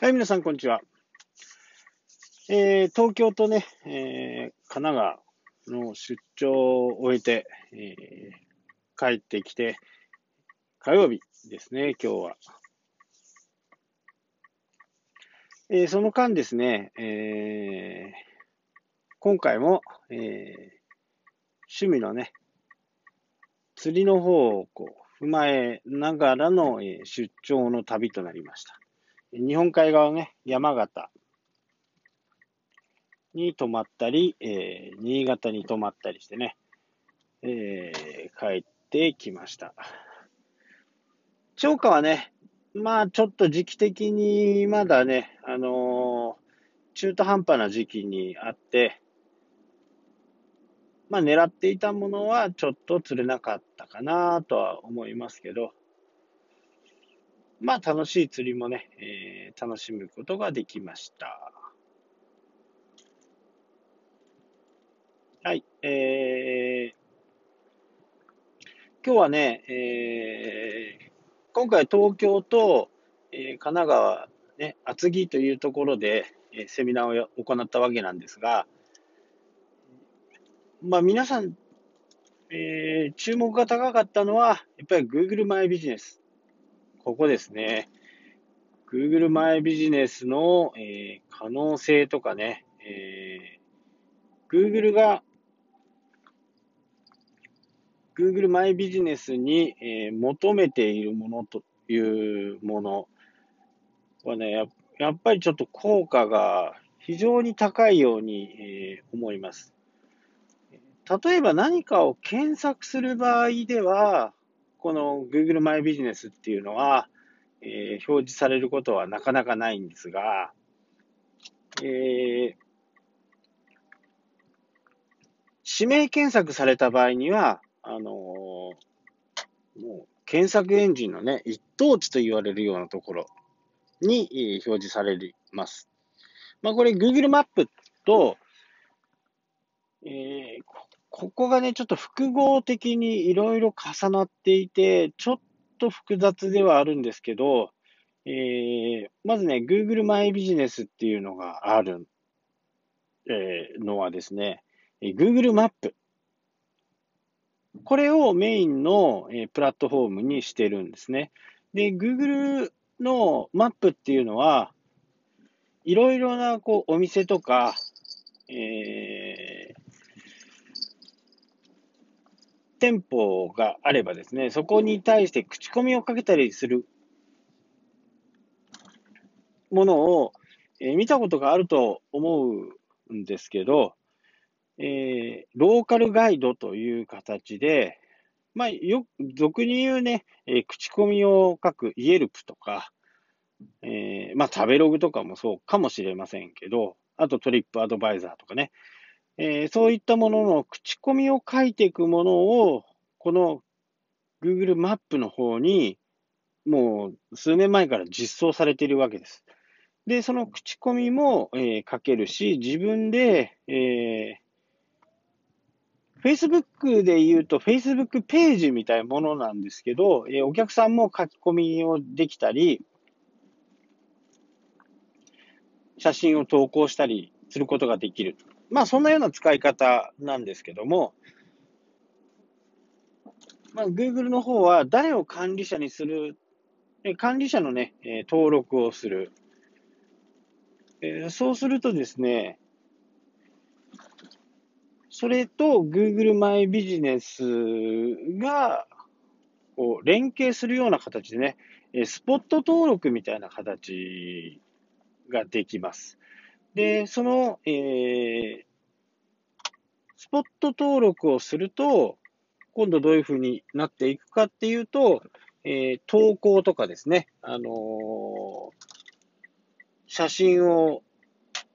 はい、皆さん、こんにちは。えー、東京とね、えー、神奈川の出張を終えて、えー、帰ってきて、火曜日ですね、今日は。えー、その間ですね、えー、今回も、えー、趣味のね、釣りの方をこう踏まえながらの、えー、出張の旅となりました。日本海側ね、山形に泊まったり、えー、新潟に泊まったりしてね、えー、帰ってきました。超過はね、まあちょっと時期的にまだね、あのー、中途半端な時期にあって、まあ狙っていたものはちょっと釣れなかったかなとは思いますけど、まあ楽しい釣りもね、えー、楽しむことができました。はい、えー、今日はね、えー、今回東京と、えー、神奈川、ね、厚木というところで、えー、セミナーを行ったわけなんですが、まあ皆さん、えー、注目が高かったのは、やっぱり Google マイビジネス。ここですね。Google マイビジネスの、えー、可能性とかね、えー、Google が Google マイビジネスに、えー、求めているものというものはねや、やっぱりちょっと効果が非常に高いように、えー、思います。例えば何かを検索する場合では、この Google マイビジネスっていうのは、えー、表示されることはなかなかないんですが、えー、指名検索された場合には、あのー、もう検索エンジンのね、一等地と言われるようなところに、えー、表示されます。まあ、これ Google マップと、えー、ここがね、ちょっと複合的にいろいろ重なっていて、ちょっと複雑ではあるんですけど、えー、まずね、Google マイビジネスっていうのがある、えー、のはですね、Google マップ。これをメインの、えー、プラットフォームにしてるんですね。で、Google のマップっていうのは、いろいろなこうお店とか、えー、店舗があればですね、そこに対して口コミをかけたりするものを、えー、見たことがあると思うんですけど、えー、ローカルガイドという形で、まあ、よ、俗に言うね、えー、口コミを書くイエルプとか、えー、まあ、食べログとかもそうかもしれませんけど、あとトリップアドバイザーとかね、えー、そういったものの口コミを書いていくものを、この Google マップの方に、もう数年前から実装されているわけです。で、その口コミも、えー、書けるし、自分で、えー、Facebook で言うと Facebook ページみたいなものなんですけど、えー、お客さんも書き込みをできたり、写真を投稿したりすることができる。まあ、そんなような使い方なんですけども、まあ、Google の方は誰を管理者にする、管理者のね、登録をする。そうするとですね、それと Google マイビジネスがこう連携するような形でね、スポット登録みたいな形ができます。で、その、えー、スポット登録をすると、今度どういうふうになっていくかっていうと、えー、投稿とかですね、あのー、写真を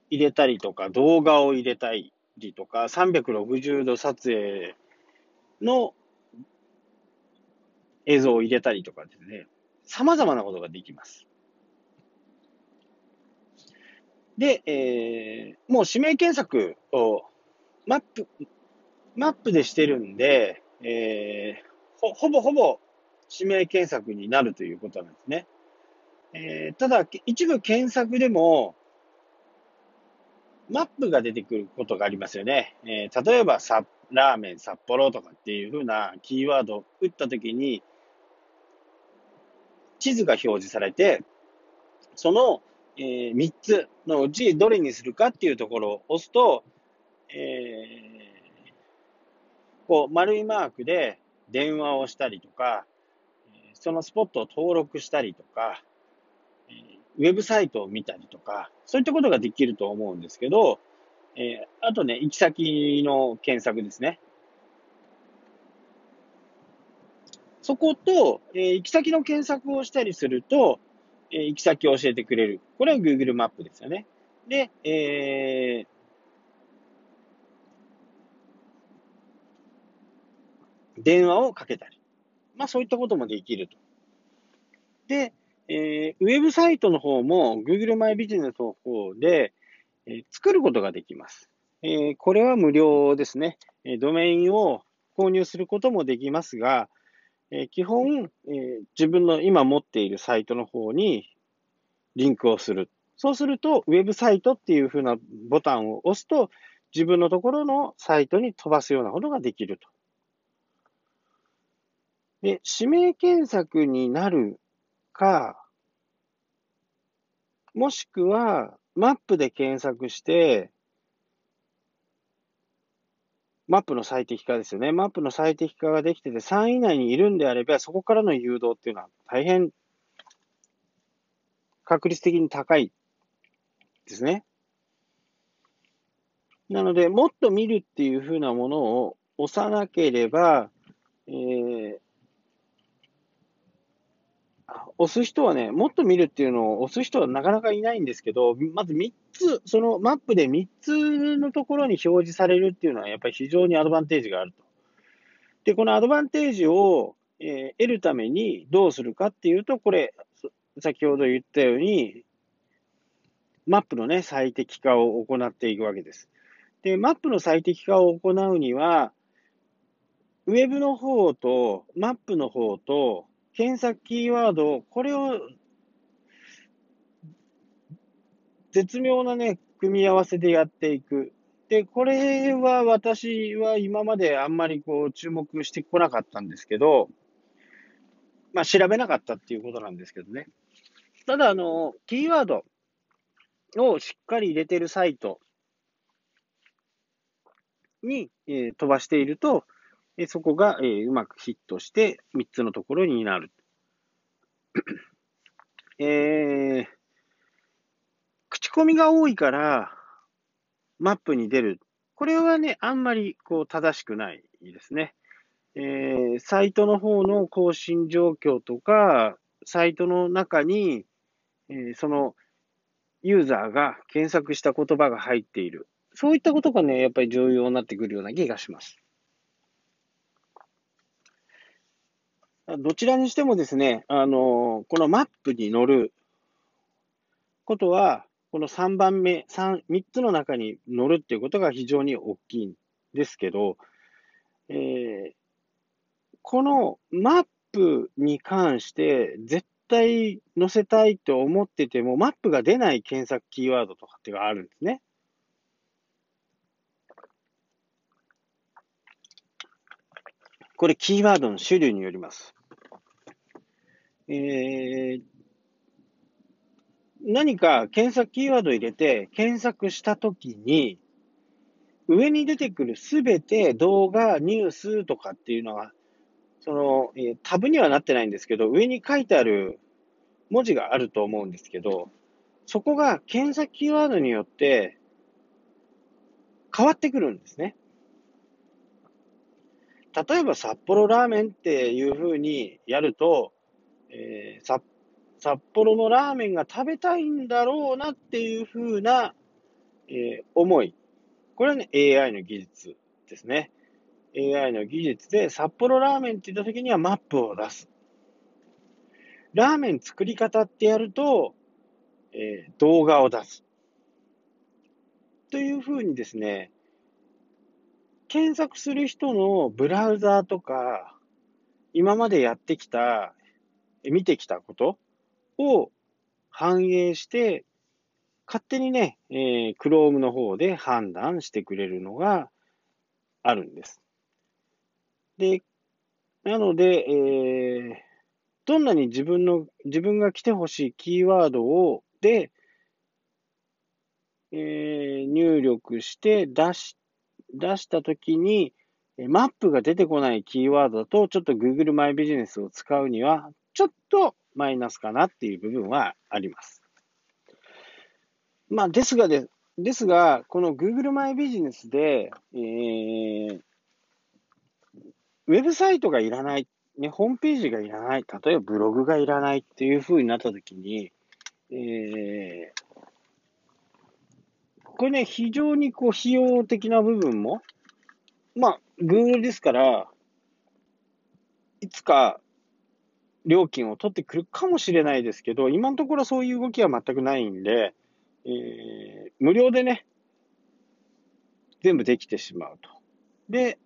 入れたりとか、動画を入れたりとか、360度撮影の映像を入れたりとかですね、様々なことができます。で、えー、もう指名検索をマップ、マップでしてるんで、えー、ほほぼほぼ指名検索になるということなんですね。えー、ただ、一部検索でも、マップが出てくることがありますよね。えー、例えばさ、ラーメン札幌とかっていう風なキーワードを打ったときに、地図が表示されて、その、えー、3つのうちどれにするかっていうところを押すと、えー、こう丸いマークで電話をしたりとか、そのスポットを登録したりとか、ウェブサイトを見たりとか、そういったことができると思うんですけど、えー、あとね、行き先の検索ですね。そこと、えー、行き先の検索をしたりすると、え、行き先を教えてくれる。これは Google マップですよね。で、えー、電話をかけたり。まあそういったこともできると。で、えー、ウェブサイトの方も Google マイビジネスの方で、えー、作ることができます。えー、これは無料ですね。えドメインを購入することもできますが、え基本、え自分の今持っているサイトの方にリンクをする。そうすると、ウェブサイトっていう風なボタンを押すと、自分のところのサイトに飛ばすようなことができると。で、指名検索になるか、もしくは、マップで検索して、マップの最適化ですよね。マップの最適化ができてて、3位以内にいるんであれば、そこからの誘導っていうのは大変確率的に高いですね。なので、もっと見るっていうふうなものを押さなければ、えー、押す人はね、もっと見るっていうのを押す人はなかなかいないんですけど、まず3つ、そのマップで3つのところに表示されるっていうのは、やっぱり非常にアドバンテージがあると。で、このアドバンテージを、えー、得るためにどうするかっていうと、これ、先ほど言ったように、マップのね、最適化を行っていくわけです。で、マップの最適化を行うには、ウェブの方と、マップの方と、検索キーワード、これを絶妙なね、組み合わせでやっていく。で、これは私は今まであんまりこう注目してこなかったんですけど、まあ調べなかったっていうことなんですけどね。ただ、あの、キーワードをしっかり入れてるサイトに、えー、飛ばしていると、えそこが、えー、うまくヒットして3つのところになる。えー、口コミが多いから、マップに出る。これはね、あんまりこう正しくないですね。えー、サイトの方の更新状況とか、サイトの中に、えー、そのユーザーが検索した言葉が入っている。そういったことがね、やっぱり重要になってくるような気がします。どちらにしてもですね、あの、このマップに乗ることは、この3番目、3、3つの中に乗るっていうことが非常に大きいんですけど、えー、このマップに関して絶対載せたいと思ってても、マップが出ない検索キーワードとかっていうのがあるんですね。これキーワードの種類によります。えー、何か検索キーワード入れて検索したときに、上に出てくるすべて動画、ニュースとかっていうのは、その、え、タブにはなってないんですけど、上に書いてある文字があると思うんですけど、そこが検索キーワードによって変わってくるんですね。例えば札幌ラーメンっていうふうにやると、えー、札幌のラーメンが食べたいんだろうなっていうふうな、えー、思い。これはね、AI の技術ですね。AI の技術で札幌ラーメンって言った時にはマップを出す。ラーメン作り方ってやると、えー、動画を出す。というふうにですね、検索する人のブラウザーとか、今までやってきた、見てきたことを反映して、勝手にね、えー、Chrome の方で判断してくれるのがあるんです。で、なので、えー、どんなに自分の、自分が来てほしいキーワードを、で、えー、入力して出し、出したときに、マップが出てこないキーワードだと、ちょっと Google マイビジネスを使うには、ちょっとマイナスかなっていう部分はあります。まあ、ですがで、ですが、この Google マイビジネスで、えー、ウェブサイトがいらない、ね、ホームページがいらない、例えばブログがいらないっていう風になったときに、えー、これね、非常にこう、費用的な部分も、まあ、Google ですから、いつか料金を取ってくるかもしれないですけど、今のところそういう動きは全くないんで、えー、無料でね、全部できてしまうと。で、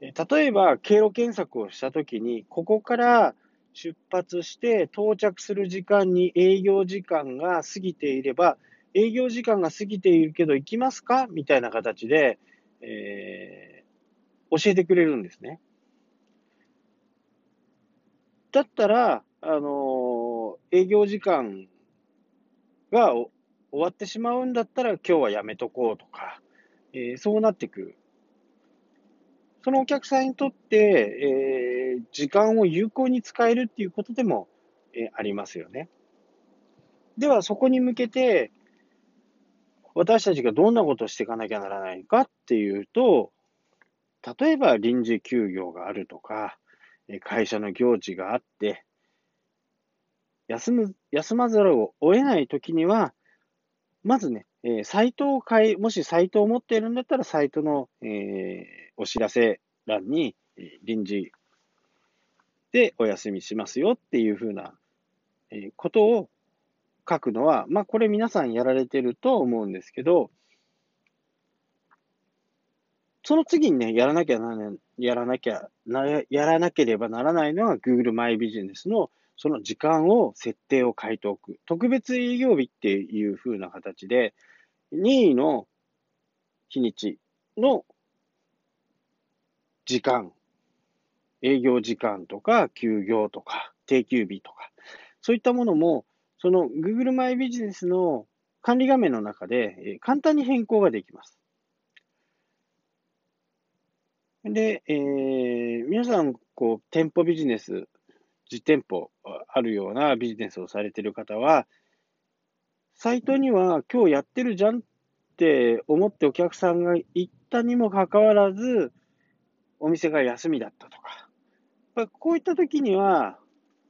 例えば経路検索をしたときに、ここから出発して到着する時間に営業時間が過ぎていれば、営業時間が過ぎているけど行きますか？みたいな形で、えー、教えてくれるんですね。だったら、あのー、営業時間が終わってしまうんだったら今日はやめとこうとか、えー、そうなってくる。そのお客さんにとって、えー、時間を有効に使えるっていうことでも、えー、ありますよね。では、そこに向けて、私たちがどんなことをしていかなきゃならないかっていうと、例えば臨時休業があるとか、会社の行事があって、休む、休まざるを得ないときには、まずね、え、サイトを変え、もしサイトを持っているんだったら、サイトの、え、お知らせ欄に、臨時でお休みしますよっていうふうな、え、ことを書くのは、まあ、これ皆さんやられてると思うんですけど、その次にね、やらなきゃならない、やらなきゃな、やらなければならないのは Google マイビジネスのその時間を、設定を変えておく。特別営業日っていう風な形で、任意の日にちの時間、営業時間とか、休業とか、定休日とか、そういったものも、その Google マイビジネスの管理画面の中で簡単に変更ができます。で、えー、皆さん、こう、店舗ビジネス、実店舗あるようなビジネスをされている方は、サイトには今日やってるじゃんって思ってお客さんが行ったにもかかわらず、お店が休みだったとか、こういった時には、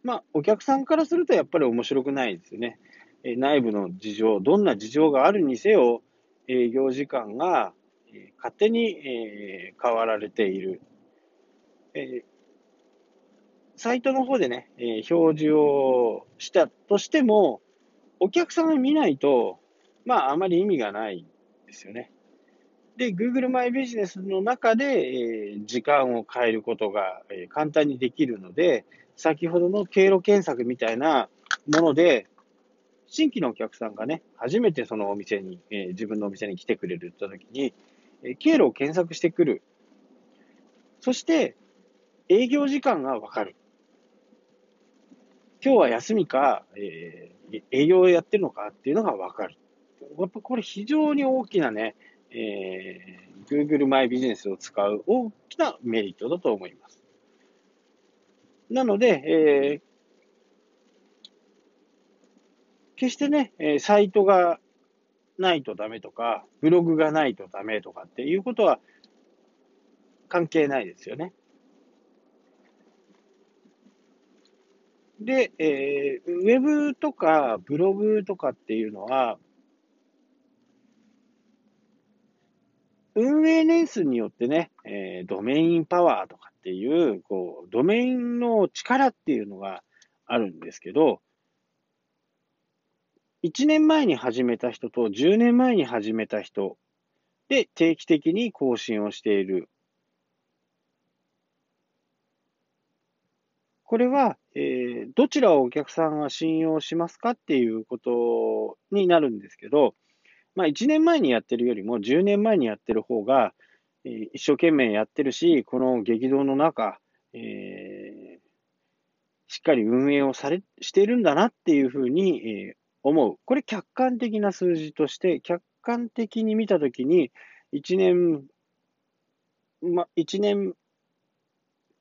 まあ、お客さんからするとやっぱり面白くないですよね。え内部の事情、どんな事情があるにせよ、営業時間が、え勝手に、え変わられている。えサイトの方でね、え表示をしたとしても、お客さんが見ないと、まあ、あまり意味がないですよね。で、Google マイビジネスの中で、え時間を変えることが、え簡単にできるので、先ほどの経路検索みたいなもので、新規のお客さんがね、初めてそのお店に、え、自分のお店に来てくれるって時に、経路を検索してくる。そして、営業時間がわかる。今日は休みか、えー、営業をやってるのかっていうのがわかる。やっぱこれ非常に大きなね、えー、Google マイビジネスを使う大きなメリットだと思います。なので、えー、決してね、サイトがないとダメとか、ブログがないとダメとかっていうことは関係ないですよね。で、えー、ウェブとかブログとかっていうのは、運営年数によってね、えー、ドメインパワーとかっていう、こう、ドメインの力っていうのがあるんですけど、1年前に始めた人と10年前に始めた人で定期的に更新をしている。これは、えー、どちらをお客さんが信用しますかっていうことになるんですけど、まあ、1年前にやってるよりも10年前にやってる方が、えー、一生懸命やってるし、この激動の中、えー、しっかり運営をされ、してるんだなっていうふうに、えー、思う。これ客観的な数字として、客観的に見たときに、1年、ま、1年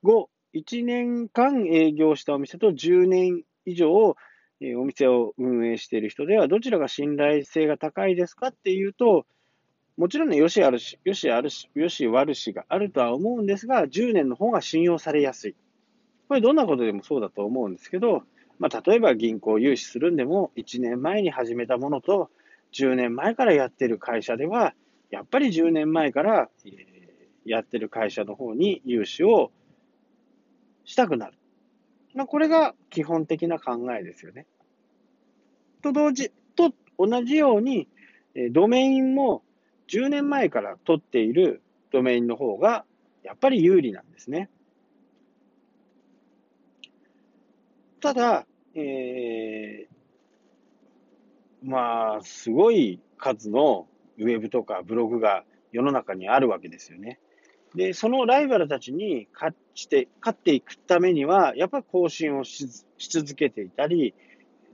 後、1年間営業したお店と10年以上、お店を運営している人では、どちらが信頼性が高いですかっていうと、もちろんね、よしあるし、よしあるし、よし悪しがあるとは思うんですが、10年の方が信用されやすい。これどんなことでもそうだと思うんですけど、まあ、例えば銀行融資するんでも、1年前に始めたものと、10年前からやってる会社では、やっぱり10年前から、やってる会社の方に融資をしたくなる。まあ、これが基本的な考えですよね。と同時、と同じように、ドメインも10年前から取っているドメインの方が、やっぱり有利なんですね。ただ、えー、まあ、すごい数のウェブとかブログが世の中にあるわけですよね。で、そのライバルたちに勝して、勝っていくためには、やっぱり更新をし続けていたり、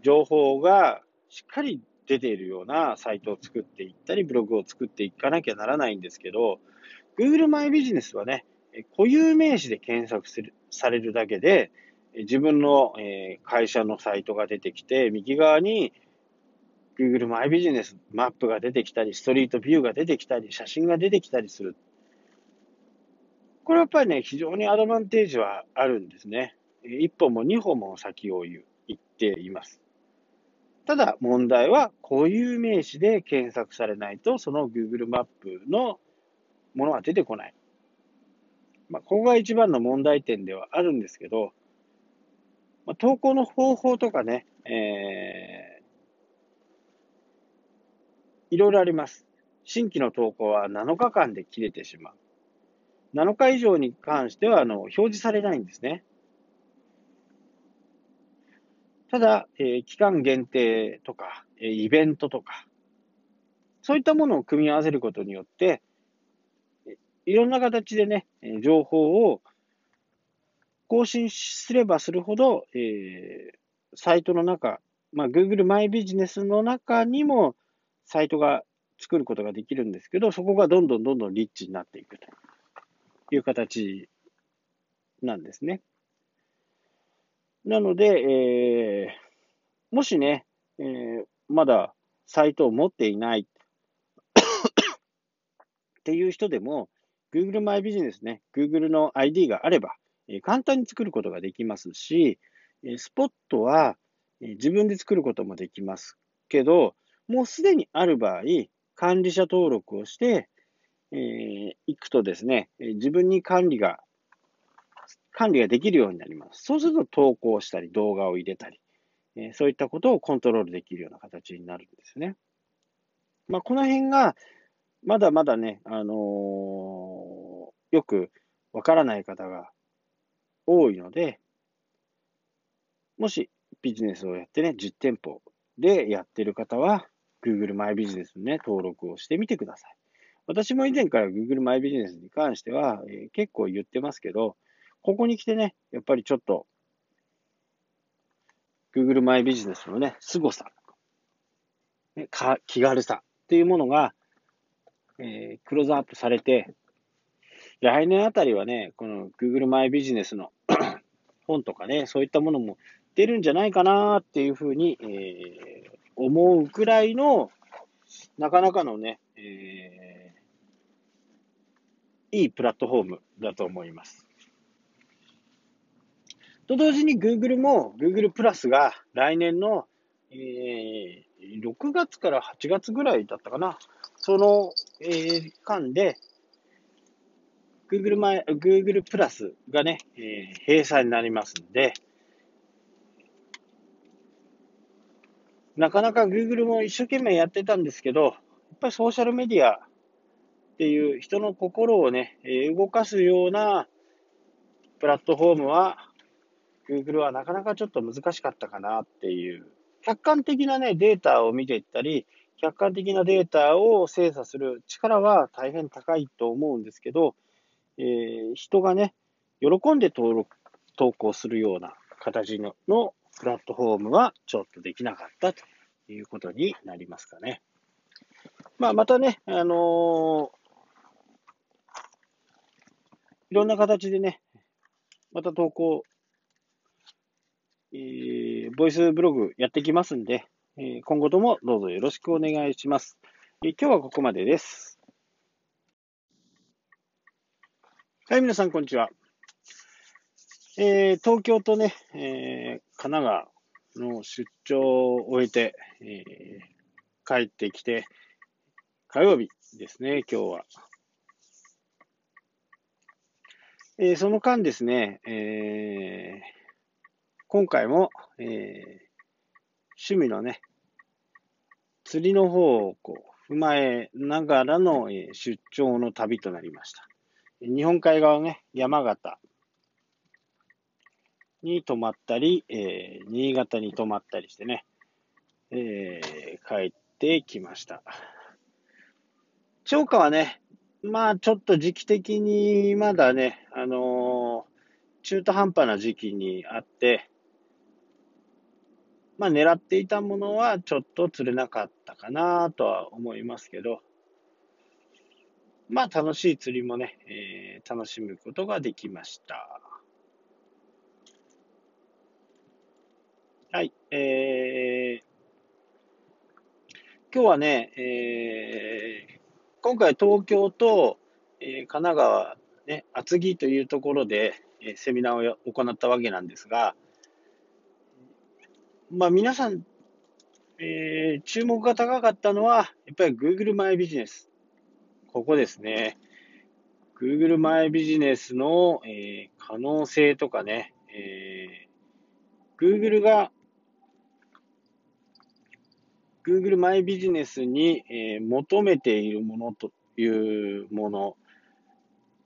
情報がしっかり出ているようなサイトを作っていったり、ブログを作っていかなきゃならないんですけど、Google マイビジネスはね、固有名詞で検索するされるだけで、自分の、会社のサイトが出てきて、右側に Google マイビジネスマップが出てきたり、ストリートビューが出てきたり、写真が出てきたりする。これはやっぱりね、非常にアドバンテージはあるんですね。一歩も二歩も先を言う言っています。ただ問題は固有名詞で検索されないと、その Google マップのものは出てこない。まあ、ここが一番の問題点ではあるんですけど、まあ、投稿の方法とかね、えー、いろいろあります。新規の投稿は7日間で切れてしまう。7日以上に関してはあの表示されないんですね。ただ、えー、期間限定とか、えー、イベントとか、そういったものを組み合わせることによって、いろんな形でね、情報を更新すればするほど、えー、サイトの中、まあ、Google マイビジネスの中にもサイトが作ることができるんですけど、そこがどんどんどんどんリッチになっていくという形なんですね。なので、えー、もしね、えー、まだサイトを持っていない っていう人でも、Google マイビジネスね、Google の ID があれば、簡単に作ることができますし、スポットは自分で作ることもできますけど、もうすでにある場合、管理者登録をして、えー、行くとですね、自分に管理が、管理ができるようになります。そうすると投稿したり、動画を入れたり、えー、そういったことをコントロールできるような形になるんですね。まあ、この辺が、まだまだね、あのー、よくわからない方が多いので、もしビジネスをやってね、実店舗でやってる方は、Google マイビジネスにね、登録をしてみてください。私も以前から Google マイビジネスに関しては、えー、結構言ってますけど、ここに来てね、やっぱりちょっと、Google マイビジネスのね、凄さ、ね、か気軽さっていうものが、えー、クローズアップされて、来年あたりはね、この Google マイビジネスの 本とかね、そういったものも出るんじゃないかなっていうふうに、えー、思うくらいの、なかなかのね、えー、いいプラットフォームだと思います。と同時に Google も Google プラスが来年の、えー、6月から8月ぐらいだったかな。その、えー、間で、Google 前、Google プラスがね、えー、閉鎖になりますんで、なかなか Google も一生懸命やってたんですけど、やっぱりソーシャルメディアっていう人の心をね、動かすようなプラットフォームは Google はなかなかちょっと難しかったかなっていう、客観的なね、データを見ていったり、客観的なデータを精査する力は大変高いと思うんですけど、えー、人がね、喜んで登録、投稿するような形ののプラットフォームはちょっとできなかったということになりますかね。まあ、またね、あのー、いろんな形でね、また投稿、えー、ボイスブログやってきますんで、えー、今後ともどうぞよろしくお願いします。えー、今日はここまでです。はい、皆さん、こんにちは。えー、東京とね、えー、神奈川の出張を終えて、えー、帰ってきて、火曜日ですね、今日は。えー、その間ですね、えー、今回も、えー、趣味のね、釣りの方をこう踏まえながらの、えー、出張の旅となりました。日本海側ね、山形に泊まったり、えー、新潟に泊まったりしてね、えー、帰ってきました。超過はね、まあ、ちょっと時期的にまだね、あのー、中途半端な時期にあって、まあ、狙っていたものはちょっと釣れなかったかなとは思いますけど、まあ、楽しい釣りもね、えー、楽しむことができました。はい、えー、今日はね、えー、今回東京と、えー、神奈川、ね、厚木というところで、えー、セミナーを行ったわけなんですが、まあ皆さん、えー、注目が高かったのは、やっぱり Google マイビジネス。ここですね。Google マイビジネスの、えー、可能性とかね、えー、Google が Google マイビジネスに、えー、求めているものというもの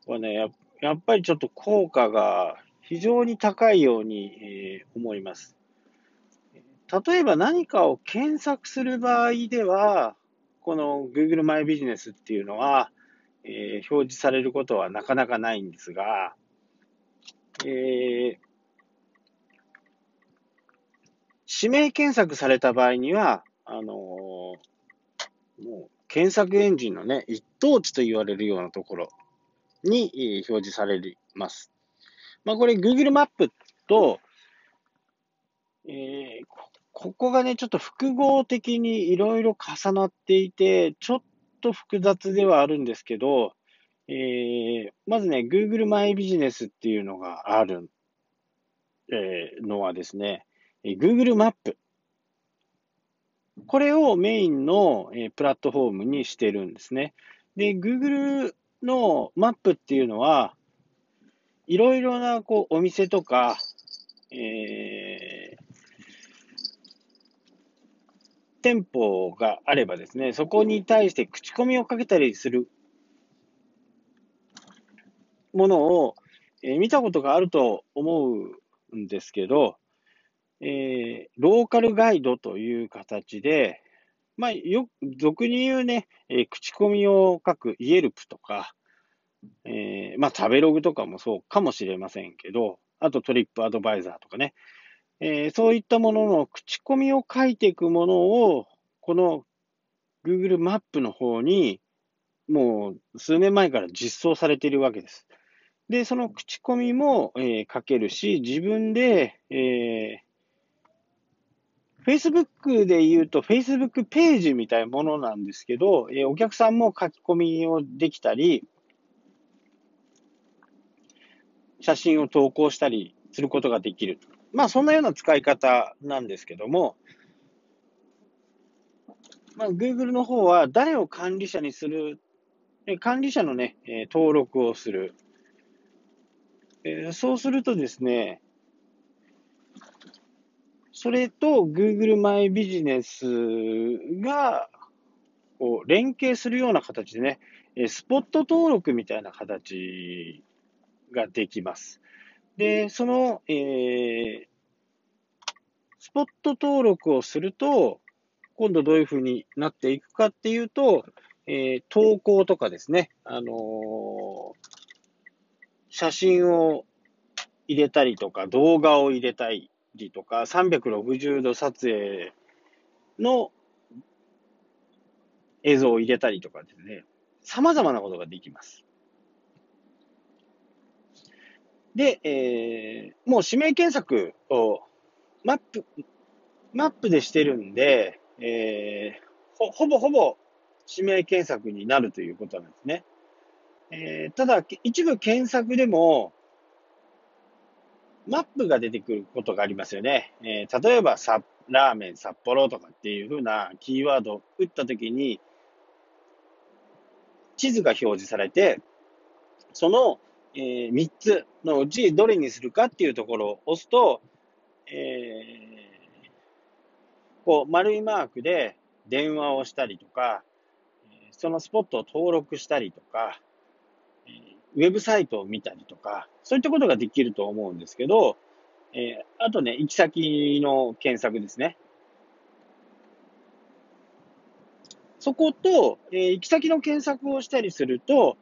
はねや、やっぱりちょっと効果が非常に高いように、えー、思います。例えば何かを検索する場合では、この Google マイビジネスっていうのは、えー、表示されることはなかなかないんですが、えー、指名検索された場合には、あのー、もう検索エンジンのね、一等地と言われるようなところに表示されます。まあ、これ Google マップと、えー、こここがね、ちょっと複合的にいろいろ重なっていて、ちょっと複雑ではあるんですけど、えー、まずね、Google マイビジネスっていうのがある、えー、のはですね、Google マップ。これをメインの、えプラットフォームにしてるんですね。で、Google のマップっていうのは、いろいろなこうお店とか、えー、店舗があればですね、そこに対して口コミをかけたりするものを、えー、見たことがあると思うんですけど、えー、ローカルガイドという形で、まあ、よ、俗に言うね、えー、口コミを書くイエルプとか、えー、まあ、食べログとかもそうかもしれませんけど、あとトリップアドバイザーとかね、えー、そういったものの口コミを書いていくものを、この Google マップの方に、もう数年前から実装されているわけです。で、その口コミも、えー、書けるし、自分で、え Facebook で言うと Facebook ページみたいなものなんですけど、えお客さんも書き込みをできたり、写真を投稿したりすることができる。まあ、そんなような使い方なんですけども、まあ、Google の方は誰を管理者にする、管理者のね、登録をする。そうするとですね、それと Google マイビジネスがこう連携するような形でね、スポット登録みたいな形ができます。で、その、えー、スポット登録をすると、今度どういうふうになっていくかっていうと、えー、投稿とかですね、あの、写真を入れたりとか、動画を入れたりとか、360度撮影の映像を入れたりとかですね、様々なことができます。で、えー、もう指名検索をマップ、マップでしてるんで、えー、ほほぼほぼ指名検索になるということなんですね。えー、ただ、一部検索でも、マップが出てくることがありますよね。えー、例えばさ、ラーメン札幌とかっていうふうなキーワードを打ったときに、地図が表示されて、その、えー、3つのうちどれにするかっていうところを押すと、えー、こう丸いマークで電話をしたりとか、そのスポットを登録したりとか、ウェブサイトを見たりとか、そういったことができると思うんですけど、えー、あとね、行き先の検索ですね。そこと、えー、行き先の検索をしたりすると、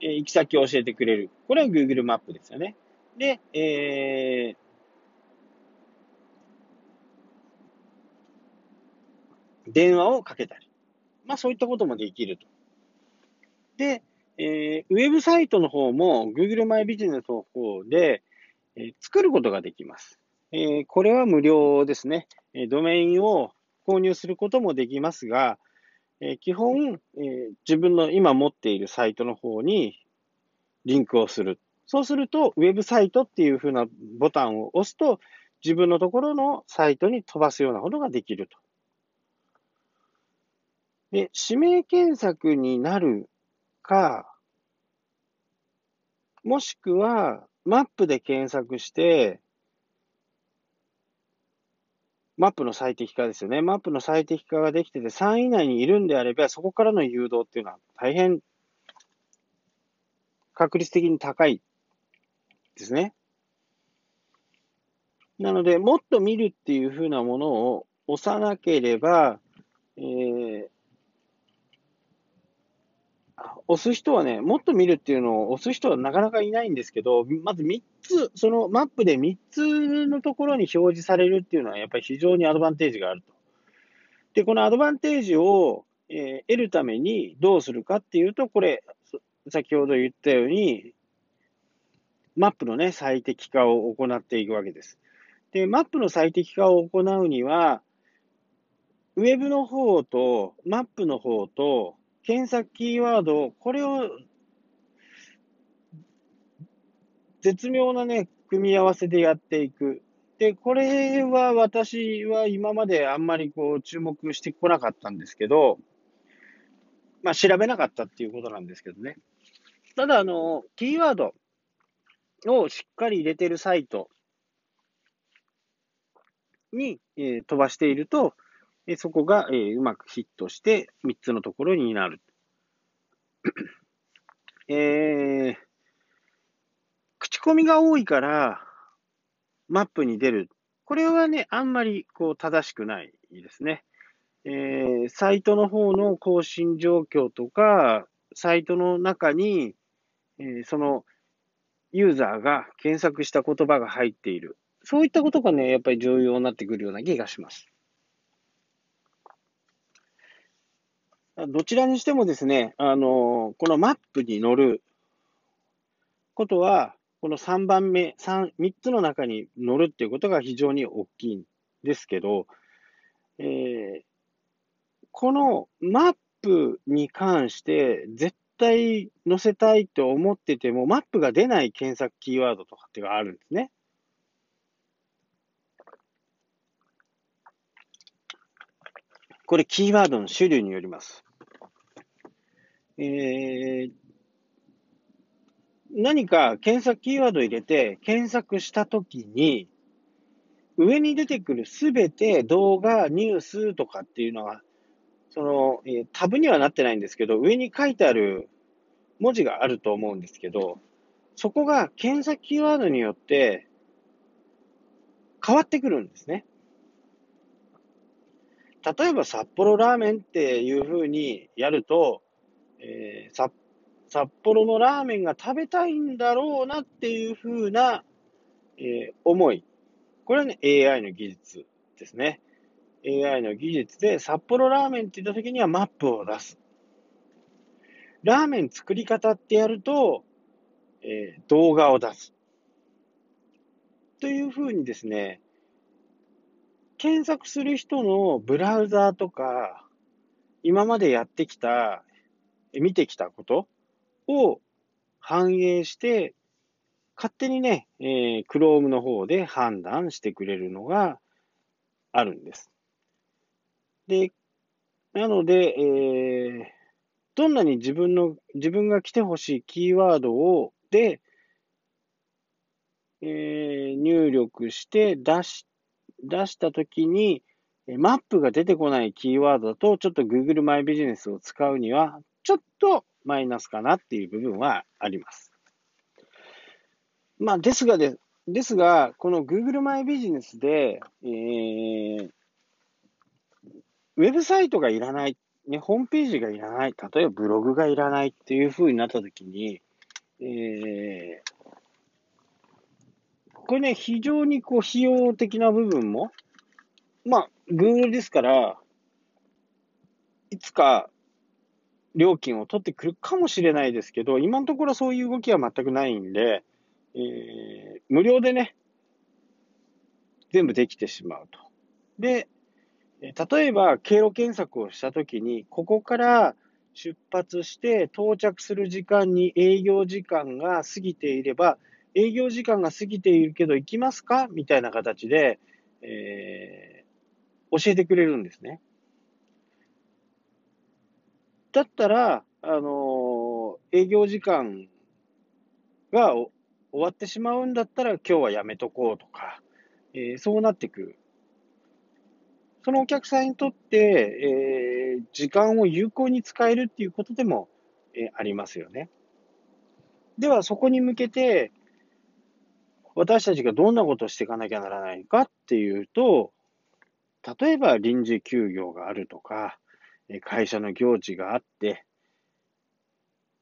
えー、行き先を教えてくれる。これは Google マップですよね。で、えー、電話をかけたり。まあそういったこともできると。で、えー、ウェブサイトの方も Google マイビジネスの方で、えー、作ることができます。えー、これは無料ですね。えドメインを購入することもできますが、え基本、え自分の今持っているサイトの方にリンクをする。そうすると、ウェブサイトっていう風なボタンを押すと、自分のところのサイトに飛ばすようなことができると。で、指名検索になるか、もしくは、マップで検索して、マップの最適化ですよね。マップの最適化ができてて、3位以内にいるんであれば、そこからの誘導っていうのは大変確率的に高いですね。なので、もっと見るっていうふうなものを押さなければ、えー、押す人はね、もっと見るっていうのを押す人はなかなかいないんですけど、まず3つ、そのマップで3つのところに表示されるっていうのはやっぱり非常にアドバンテージがあると。で、このアドバンテージを、えー、得るためにどうするかっていうと、これ、先ほど言ったように、マップのね、最適化を行っていくわけです。で、マップの最適化を行うには、ウェブの方と、マップの方と、検索キーワード、これを絶妙なね、組み合わせでやっていく。で、これは私は今まであんまりこう注目してこなかったんですけど、まあ調べなかったっていうことなんですけどね。ただ、あの、キーワードをしっかり入れてるサイトに、えー、飛ばしていると、でそこが、えー、うまくヒットして3つのところになる。えー、口コミが多いからマップに出る。これはね、あんまりこう正しくないですね。えー、サイトの方の更新状況とか、サイトの中に、えー、そのユーザーが検索した言葉が入っている。そういったことがね、やっぱり重要になってくるような気がします。どちらにしてもですね、あの、このマップに乗ることは、この3番目、3、3つの中に乗るっていうことが非常に大きいんですけど、えー、このマップに関して絶対載せたいと思ってても、マップが出ない検索キーワードとかっていうのがあるんですね。これキーワードの種類によります。えー、何か検索キーワード入れて検索したときに、上に出てくるすべて動画、ニュースとかっていうのは、その、えー、タブにはなってないんですけど、上に書いてある文字があると思うんですけど、そこが検索キーワードによって変わってくるんですね。例えば札幌ラーメンっていうふうにやると、えー、札幌のラーメンが食べたいんだろうなっていうふうな、えー、思い。これはね、AI の技術ですね。AI の技術で札幌ラーメンって言った時にはマップを出す。ラーメン作り方ってやると、えー、動画を出す。というふうにですね、検索する人のブラウザーとか、今までやってきた、見てきたことを反映して、勝手にね、えー、Chrome の方で判断してくれるのがあるんです。で、なので、えー、どんなに自分の、自分が来てほしいキーワードを、で、えー、入力して出し、出したときに、マップが出てこないキーワードだと、ちょっと Google マイビジネスを使うには、ちょっとマイナスかなっていう部分はあります。まあ、ですがで、ですが、この Google マイビジネスで、えー、ウェブサイトがいらない、ね、ホームページがいらない、例えばブログがいらないっていう風になったときに、えー、これね、非常にこう、費用的な部分も、まあ、Google ですから、いつか料金を取ってくるかもしれないですけど、今のところそういう動きは全くないんで、えー、無料でね、全部できてしまうと。で、例えば、経路検索をしたときに、ここから出発して到着する時間に営業時間が過ぎていれば、営業時間が過ぎているけど行きますか？みたいな形で、えー、教えてくれるんですね。だったら、あのー、営業時間が終わってしまうんだったら今日はやめとこうとか、えー、そうなってくる。そのお客さんにとって、えー、時間を有効に使えるっていうことでも、えー、ありますよね。では、そこに向けて、私たちがどんなことをしていかなきゃならないかっていうと、例えば臨時休業があるとか、会社の行事があって、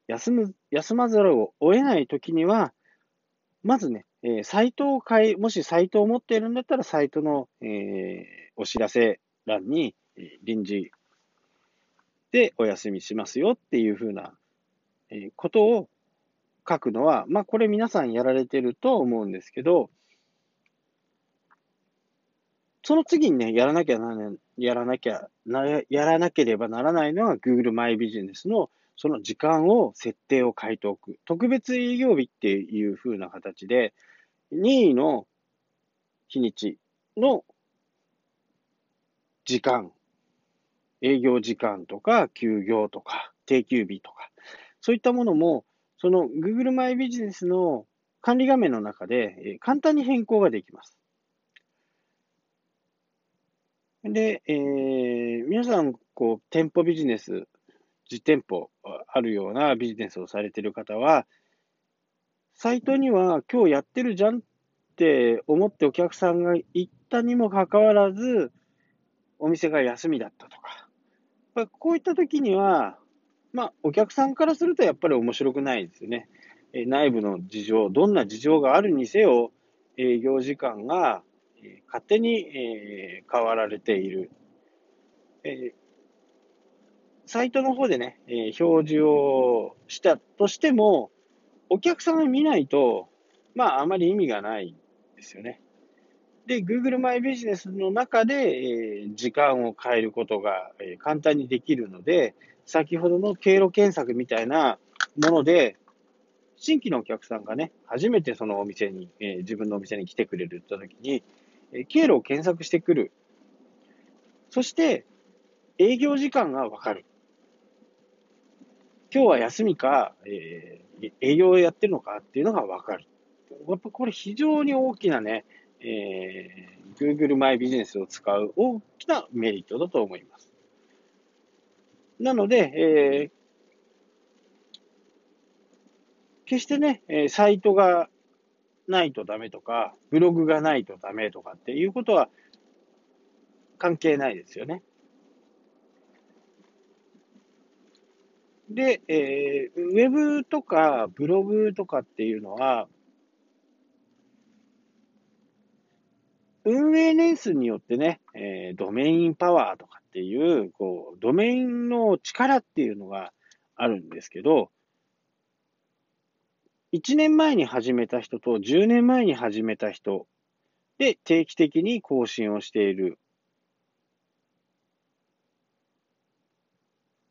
休む、休まざるを得ないときには、まずね、えー、サイトを変え、もしサイトを持っているんだったら、サイトの、えー、お知らせ欄に、臨時でお休みしますよっていうふうな、えことを書くのは、まあこれ皆さんやられてると思うんですけど、その次にね、やらなきゃならない、やらなきゃな、やらなければならないのは Google マイビジネスのその時間を、設定を変えておく。特別営業日っていう風な形で、任意の日にちの時間、営業時間とか、休業とか、定休日とか、そういったものも、その Google マイビジネスの管理画面の中で簡単に変更ができます。で、えー、皆さん、こう、店舗ビジネス、実店舗あるようなビジネスをされている方は、サイトには今日やってるじゃんって思ってお客さんが行ったにもかかわらず、お店が休みだったとか、こういった時には、まあ、お客さんからするとやっぱり面白くないですよね。内部の事情、どんな事情があるにせよ、営業時間が勝手に、え変わられている。えサイトの方でね、え表示をしたとしても、お客さんが見ないと、まあ、あまり意味がないですよね。で、Google マイビジネスの中で、え時間を変えることが、え簡単にできるので、先ほどの経路検索みたいなもので、新規のお客さんがね、初めてそのお店に、え自分のお店に来てくれるって言った時に、経路を検索してくる。そして、営業時間がわかる。今日は休みか、えー、営業をやってるのかっていうのがわかる。やっぱこれ非常に大きなね、えー、Google マイビジネスを使う大きなメリットだと思います。なので、えー、決してね、サイトがないとダメとか、ブログがないとダメとかっていうことは関係ないですよね。で、えー、ウェブとかブログとかっていうのは、運営年数によってね、えー、ドメインパワーとかっていう、こう、ドメインの力っていうのがあるんですけど、1年前に始めた人と10年前に始めた人で定期的に更新をしている。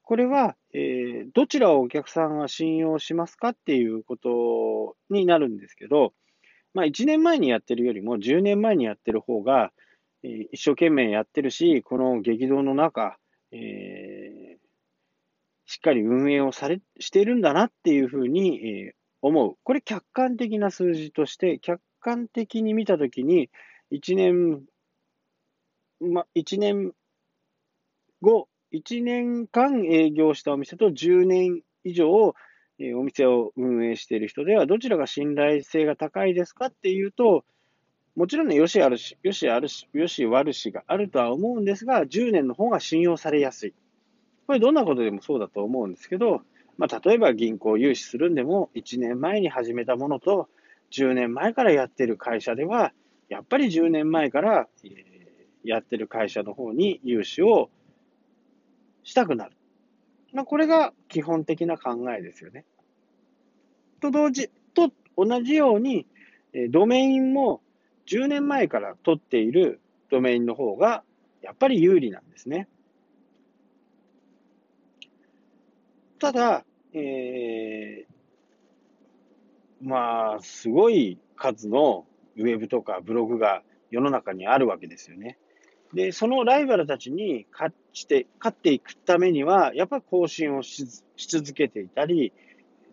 これは、えー、どちらをお客さんが信用しますかっていうことになるんですけど、まあ1年前にやってるよりも10年前にやってる方が、えー、一生懸命やってるし、この激動の中、えー、しっかり運営をされ、しているんだなっていうふうに、えー、思う。これ客観的な数字として、客観的に見たときに、1年、ま、1年後、1年間営業したお店と10年以上、えお店を運営している人では、どちらが信頼性が高いですかっていうと、もちろんね、よしあるし、よしあるし、よし悪しがあるとは思うんですが、10年の方が信用されやすい。これどんなことでもそうだと思うんですけど、まあ、例えば銀行融資するんでも、1年前に始めたものと、10年前からやってる会社では、やっぱり10年前から、やってる会社の方に融資をしたくなる。まあ、これが基本的な考えですよね。と同時、と同じように、ドメインも10年前から取っているドメインの方がやっぱり有利なんですね。ただ、えー、まあ、すごい数のウェブとかブログが世の中にあるわけですよね。で、そのライバルたちに勝して、勝っていくためには、やっぱり更新をし続けていたり、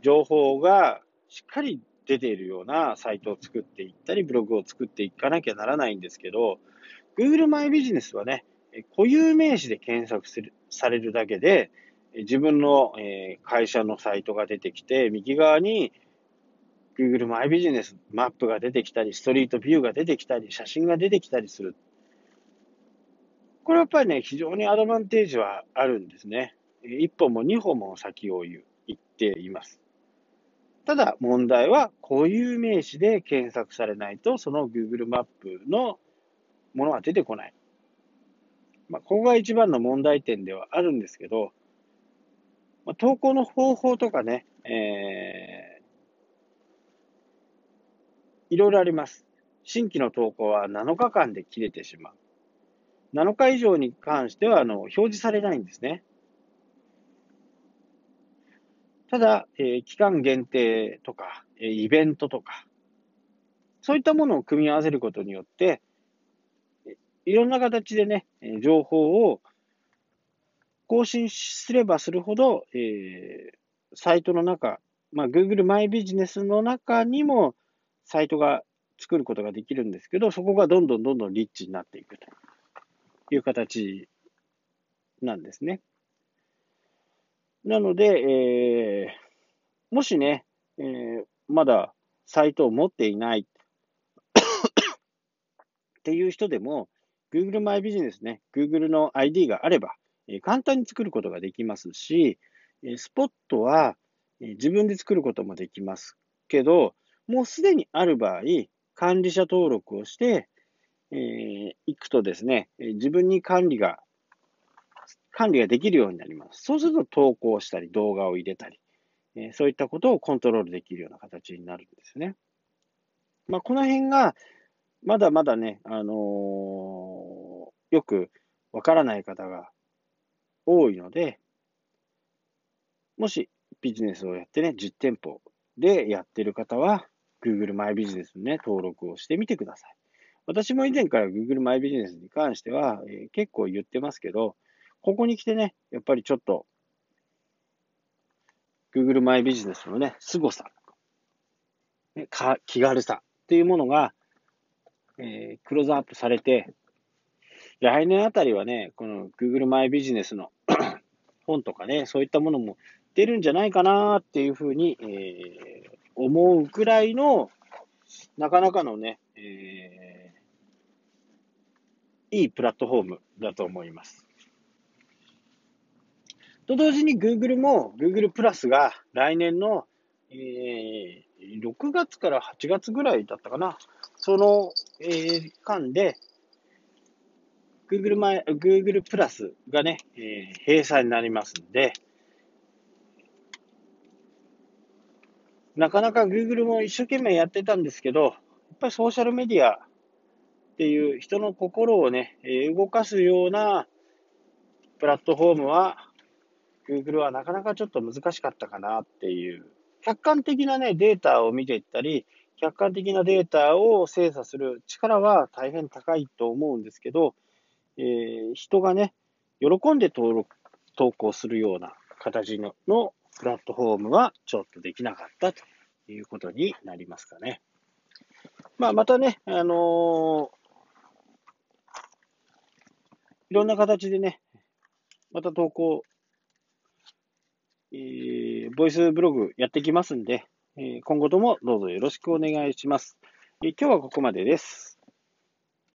情報がしっかり出ているようなサイトを作っていったり、ブログを作っていかなきゃならないんですけど、Google マイビジネスはね、固有名詞で検索するされるだけで、自分の、会社のサイトが出てきて、右側に Google マイビジネスマップが出てきたり、ストリートビューが出てきたり、写真が出てきたりする。これやっぱりね、非常にアドバンテージはあるんですね。一歩も二歩も先を言っています。ただ問題は固有名詞で検索されないと、その Google マップのものは出てこない。まあ、ここが一番の問題点ではあるんですけど、まあ、投稿の方法とかね、えー、いろいろあります。新規の投稿は7日間で切れてしまう。7日以上に関してはあの表示されないんですね。ただ、えー、期間限定とか、えー、イベントとか、そういったものを組み合わせることによって、いろんな形でね、情報を更新すればするほど、えー、サイトの中、まあ、Google マイビジネスの中にもサイトが作ることができるんですけど、そこがどんどんどんどんリッチになっていくという形なんですね。なので、えー、もしね、えー、まだサイトを持っていない っていう人でも、Google マイビジネスね、Google の ID があれば、簡単に作ることができますし、スポットは自分で作ることもできますけど、もうすでにある場合、管理者登録をして、えー、いくとですね、自分に管理が、管理ができるようになります。そうすると投稿したり、動画を入れたり、えー、そういったことをコントロールできるような形になるんですね。まあ、この辺が、まだまだね、あのー、よくわからない方が多いので、もしビジネスをやってね、実店舗でやってる方は、Google マイビジネスにね、登録をしてみてください。私も以前から Google マイビジネスに関しては、えー、結構言ってますけど、ここに来てね、やっぱりちょっと、Google マイビジネスのね、凄さ、ね、か気軽さっていうものが、えー、クローズアップされて、来年あたりはね、この Google マイビジネスの本とかね、そういったものも出るんじゃないかなっていうふうに、えー、思うくらいの、なかなかのね、えー、いいプラットフォームだと思います。と同時に Google も Google プラスが来年の、えー、6月から8月ぐらいだったかな。その、えー、間で、Google 前、Google プラスがね、えー、閉鎖になりますんで、なかなか Google も一生懸命やってたんですけど、やっぱりソーシャルメディアっていう人の心をね、動かすようなプラットフォームは、Google はなかなかちょっと難しかったかなっていう、客観的なね、データを見ていったり、客観的なデータを精査する力は大変高いと思うんですけど、えー、人がね、喜んで登録、投稿するような形ののプラットフォームはちょっとできなかったということになりますかね。まあ、またね、あのー、いろんな形でね、また投稿、えー、ボイスブログやってきますんで、えー、今後ともどうぞよろしくお願いします。えー、今日はここまでです。